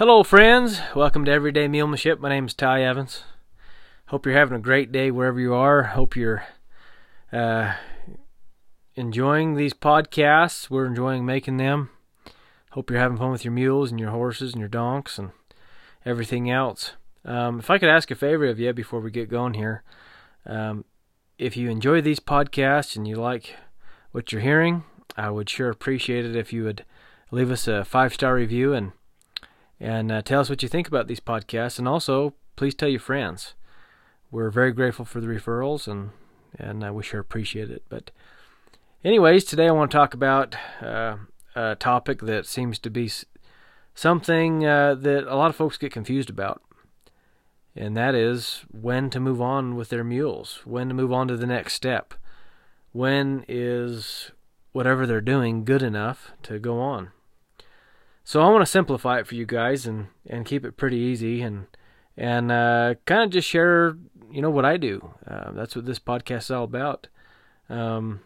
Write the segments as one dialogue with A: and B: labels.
A: Hello, friends. Welcome to Everyday Mulemanship. My name is Ty Evans. Hope you're having a great day wherever you are. Hope you're uh, enjoying these podcasts. We're enjoying making them. Hope you're having fun with your mules and your horses and your donks and everything else. Um, if I could ask a favor of you before we get going here, um, if you enjoy these podcasts and you like what you're hearing, I would sure appreciate it if you would leave us a five star review and and uh, tell us what you think about these podcasts. And also, please tell your friends. We're very grateful for the referrals, and and uh, we sure appreciate it. But, anyways, today I want to talk about uh, a topic that seems to be something uh, that a lot of folks get confused about, and that is when to move on with their mules, when to move on to the next step, when is whatever they're doing good enough to go on. So I want to simplify it for you guys and and keep it pretty easy and and uh, kind of just share you know what I do. Uh, that's what this podcast is all about. Um,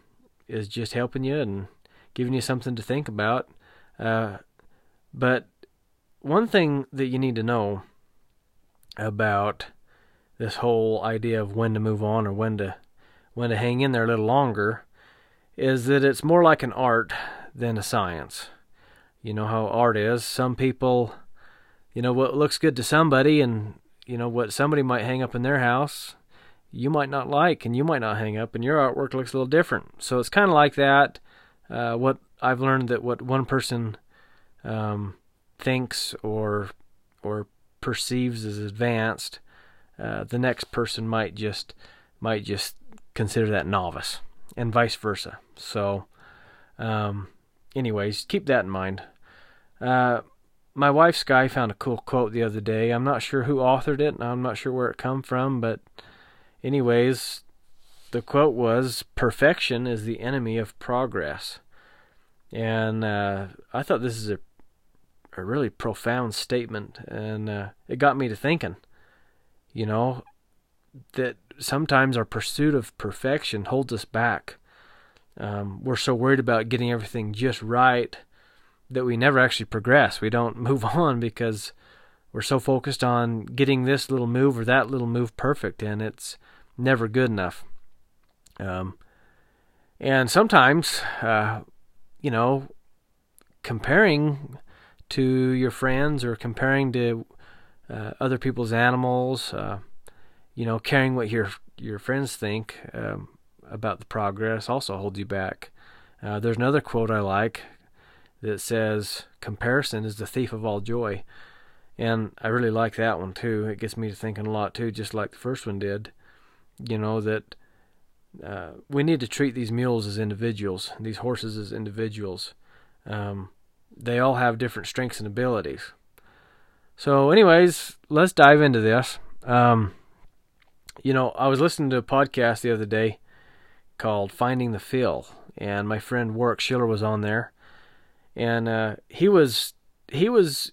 A: is just helping you and giving you something to think about. Uh, but one thing that you need to know about this whole idea of when to move on or when to when to hang in there a little longer is that it's more like an art than a science. You know how art is. Some people, you know, what looks good to somebody and, you know, what somebody might hang up in their house, you might not like and you might not hang up, and your artwork looks a little different. So it's kind of like that. Uh, what I've learned that what one person um, thinks or or perceives as advanced, uh, the next person might just might just consider that novice, and vice versa. So, um, anyways, keep that in mind. Uh, my wife Sky found a cool quote the other day. I'm not sure who authored it, and I'm not sure where it come from, but anyways, the quote was perfection is the enemy of progress. And uh, I thought this is a a really profound statement, and uh, it got me to thinking. You know, that sometimes our pursuit of perfection holds us back. Um, we're so worried about getting everything just right that we never actually progress. We don't move on because we're so focused on getting this little move or that little move perfect, and it's never good enough. Um, and sometimes, uh, you know, comparing to your friends or comparing to uh, other people's animals, uh, you know, caring what your your friends think um, about the progress also holds you back. Uh, there's another quote I like that says, "Comparison is the thief of all joy," and I really like that one too. It gets me to thinking a lot too, just like the first one did. You know that uh, we need to treat these mules as individuals, these horses as individuals. Um, they all have different strengths and abilities. So, anyways, let's dive into this. Um, you know, I was listening to a podcast the other day called Finding the Feel, and my friend Warwick Schiller was on there, and uh, he was he was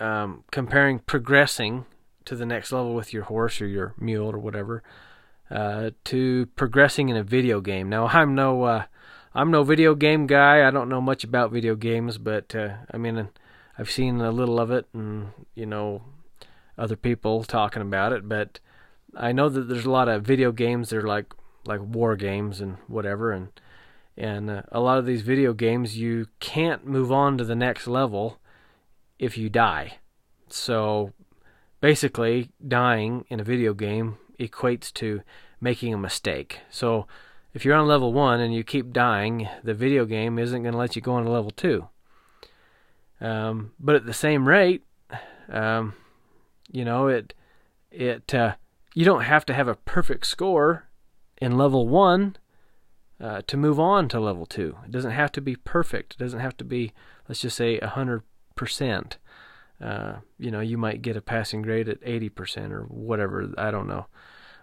A: um, comparing progressing to the next level with your horse or your mule or whatever uh, to progressing in a video game. Now, I'm no uh, I'm no video game guy. I don't know much about video games, but uh, I mean, I've seen a little of it, and you know, other people talking about it. But I know that there's a lot of video games that are like like war games and whatever, and and uh, a lot of these video games you can't move on to the next level if you die. So basically, dying in a video game equates to making a mistake. So if you're on level one and you keep dying, the video game isn't going to let you go on to level two. Um, but at the same rate, um, you know it it uh, you don't have to have a perfect score in level one uh, to move on to level two. It doesn't have to be perfect. It doesn't have to be let's just say a hundred percent. Uh, you know, you might get a passing grade at eighty percent or whatever. I don't know,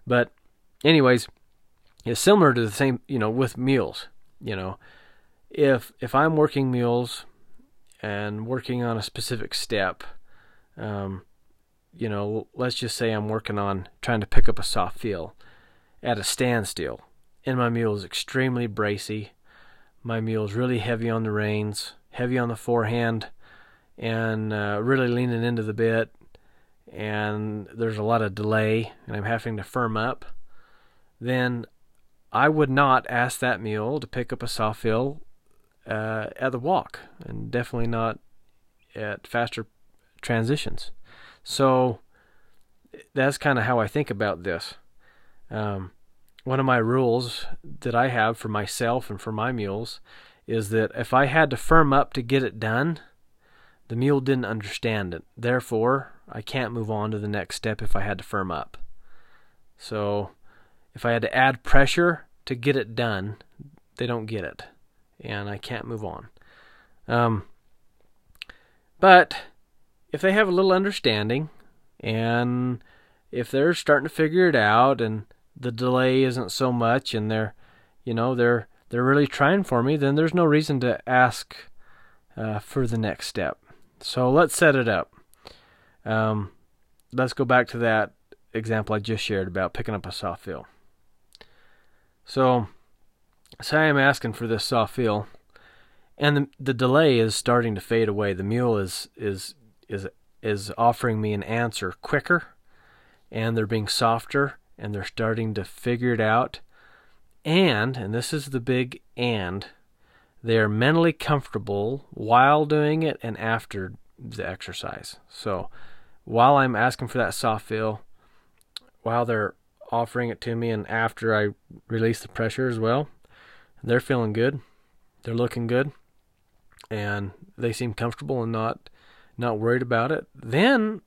A: but anyways it's similar to the same, you know, with mules. You know, if if I'm working mules and working on a specific step, um, you know, let's just say I'm working on trying to pick up a soft feel at a standstill, and my mule is extremely bracy. My mule is really heavy on the reins, heavy on the forehand, and uh, really leaning into the bit, and there's a lot of delay, and I'm having to firm up, then I would not ask that mule to pick up a soft feel uh, at the walk, and definitely not at faster transitions. So that's kind of how I think about this. Um, one of my rules that I have for myself and for my mules is that if I had to firm up to get it done, the mule didn't understand it. Therefore, I can't move on to the next step if I had to firm up. So, if I had to add pressure to get it done, they don't get it, and I can't move on. Um, but if they have a little understanding, and if they're starting to figure it out, and the delay isn't so much, and they're, you know, they're they're really trying for me, then there's no reason to ask uh, for the next step. So let's set it up. Um, let's go back to that example I just shared about picking up a soft feel. So, say I'm asking for this soft feel, and the, the delay is starting to fade away. The mule is is is is offering me an answer quicker, and they're being softer, and they're starting to figure it out and, and this is the big and, they are mentally comfortable while doing it and after the exercise. So while I'm asking for that soft feel, while they're offering it to me, and after I release the pressure as well, they're feeling good. They're looking good, and they seem comfortable and not not worried about it. Then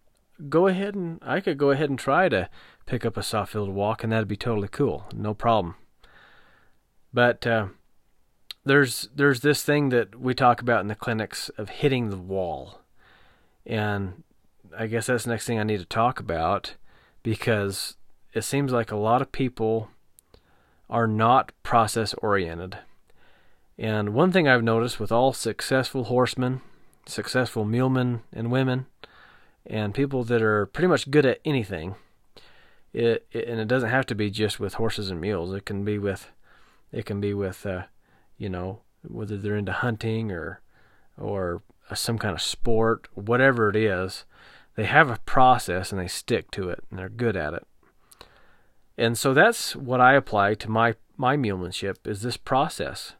A: go ahead and I could go ahead and try to pick up a soft feel to walk, and that'd be totally cool, no problem. But uh, there's there's this thing that we talk about in the clinics of hitting the wall, and I guess that's the next thing I need to talk about because it seems like a lot of people are not process oriented. And one thing I've noticed with all successful horsemen, successful mulemen and women, and people that are pretty much good at anything, it, it, and it doesn't have to be just with horses and mules. It can be with it can be with, uh, you know, whether they're into hunting or or some kind of sport, whatever it is. They have a process and they stick to it and they're good at it. And so that's what I apply to my my mulemanship is this process.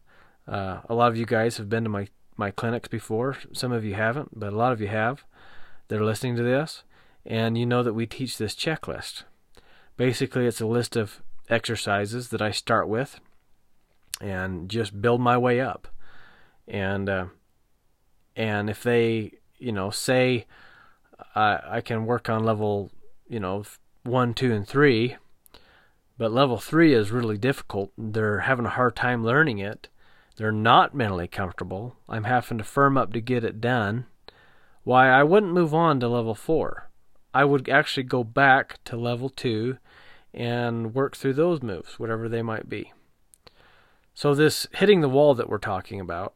A: Uh, a lot of you guys have been to my my clinics before. Some of you haven't, but a lot of you have. They're listening to this, and you know that we teach this checklist. Basically, it's a list of exercises that I start with and just build my way up. And uh, and if they, you know, say I I can work on level, you know, one, two, and three, but level three is really difficult. They're having a hard time learning it. They're not mentally comfortable. I'm having to firm up to get it done. Why, I wouldn't move on to level four. I would actually go back to level two and work through those moves, whatever they might be. So, this hitting the wall that we're talking about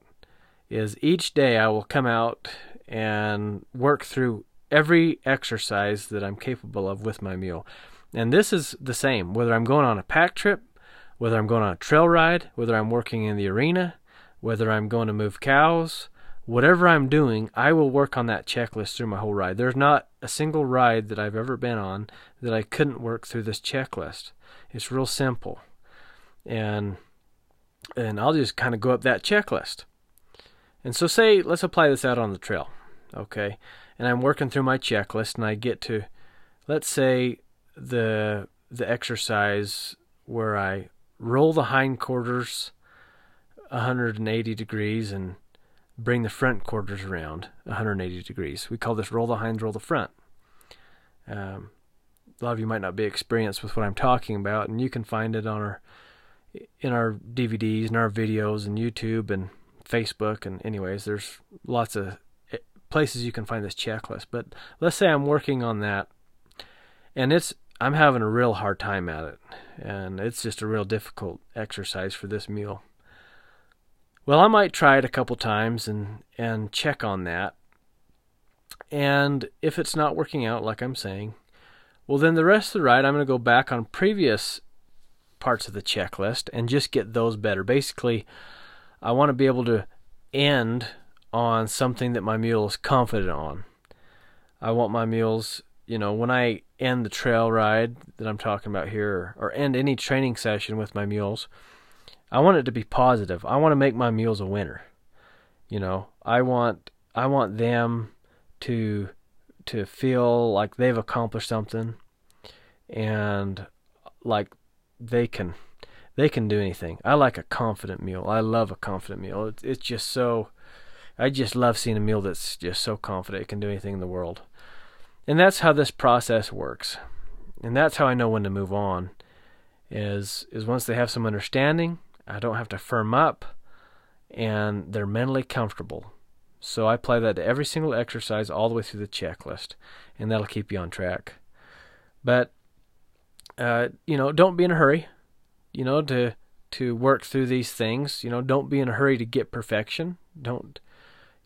A: is each day I will come out and work through every exercise that I'm capable of with my mule. And this is the same whether I'm going on a pack trip, whether I'm going on a trail ride, whether I'm working in the arena, whether I'm going to move cows, whatever I'm doing, I will work on that checklist through my whole ride. There's not a single ride that I've ever been on that I couldn't work through this checklist. It's real simple. And and I'll just kind of go up that checklist. And so, say, let's apply this out on the trail, okay? And I'm working through my checklist, and I get to, let's say, the the exercise where I roll the hindquarters 180 degrees and bring the front quarters around 180 degrees. We call this roll the hinds, roll the front. Um, a lot of you might not be experienced with what I'm talking about, and you can find it on our in our DVDs and our videos and YouTube and Facebook and anyways, there's lots of eh, places you can find this checklist. But let's say I'm working on that and it's I'm having a real hard time at it and it's just a real difficult exercise for this mule. Well, I might try it a couple times and and check on that. And if it's not working out like I'm saying, well then the rest of the ride I'm going to go back on previous parts of the checklist and just get those better. Basically, I want to be able to end on something that my mule is confident on. I want my mules, you know, when I end the trail ride that I'm talking about here, or end any training session with my mules, I want it to be positive. I want to make my mules a winner. You know, I want I want them to to feel like they've accomplished something and like they can they can do anything. I like a confident mule. I love a confident mule. It's, it's just so I just love seeing a mule that's just so confident it can do anything in the world. And that's how this process works. And that's how I know when to move on. Is is once they have some understanding, I don't have to firm up and they're mentally comfortable. So I apply that to every single exercise all the way through the checklist, and that'll keep you on track. But uh, you know, don't be in a hurry. You know, to to work through these things. You know, don't be in a hurry to get perfection. Don't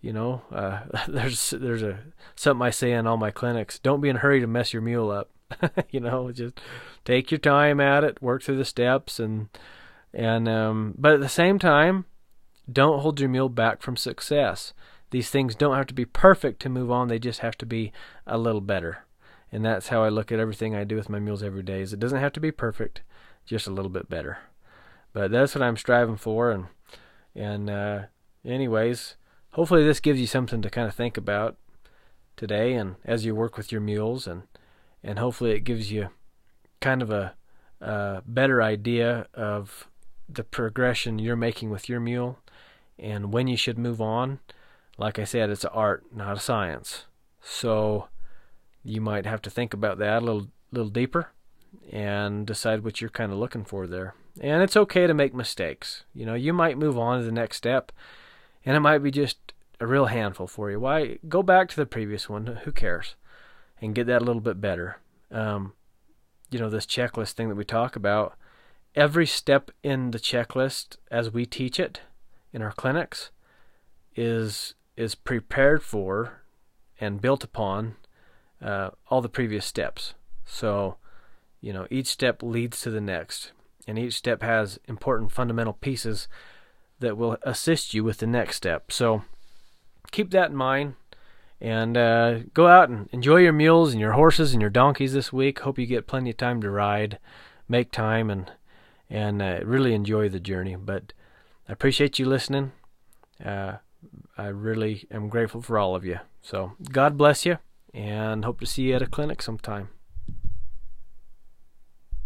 A: you know? Uh, there's there's a something I say in all my clinics. Don't be in a hurry to mess your mule up. you know, just take your time at it, work through the steps, and and um, but at the same time, don't hold your mule back from success. These things don't have to be perfect to move on. They just have to be a little better. And that's how I look at everything I do with my mules every day. Is it doesn't have to be perfect, just a little bit better. But that's what I'm striving for. And and uh, anyways, hopefully this gives you something to kind of think about today, and as you work with your mules, and and hopefully it gives you kind of a, a better idea of the progression you're making with your mule and when you should move on like I said, it's an art, not a science. So you might have to think about that a little little deeper and decide what you're kind of looking for there. And it's okay to make mistakes. You know, you might move on to the next step and it might be just a real handful for you. Why go back to the previous one? Who cares? And get that a little bit better. Um, you know, this checklist thing that we talk about, every step in the checklist as we teach it in our clinics is is prepared for and built upon uh, all the previous steps. So, you know, each step leads to the next, and each step has important fundamental pieces that will assist you with the next step. So, keep that in mind and uh, go out and enjoy your mules and your horses and your donkeys this week. Hope you get plenty of time to ride, make time, and and uh, really enjoy the journey. But I appreciate you listening. Uh, I really am grateful for all of you. So God bless you and hope to see you at a clinic sometime.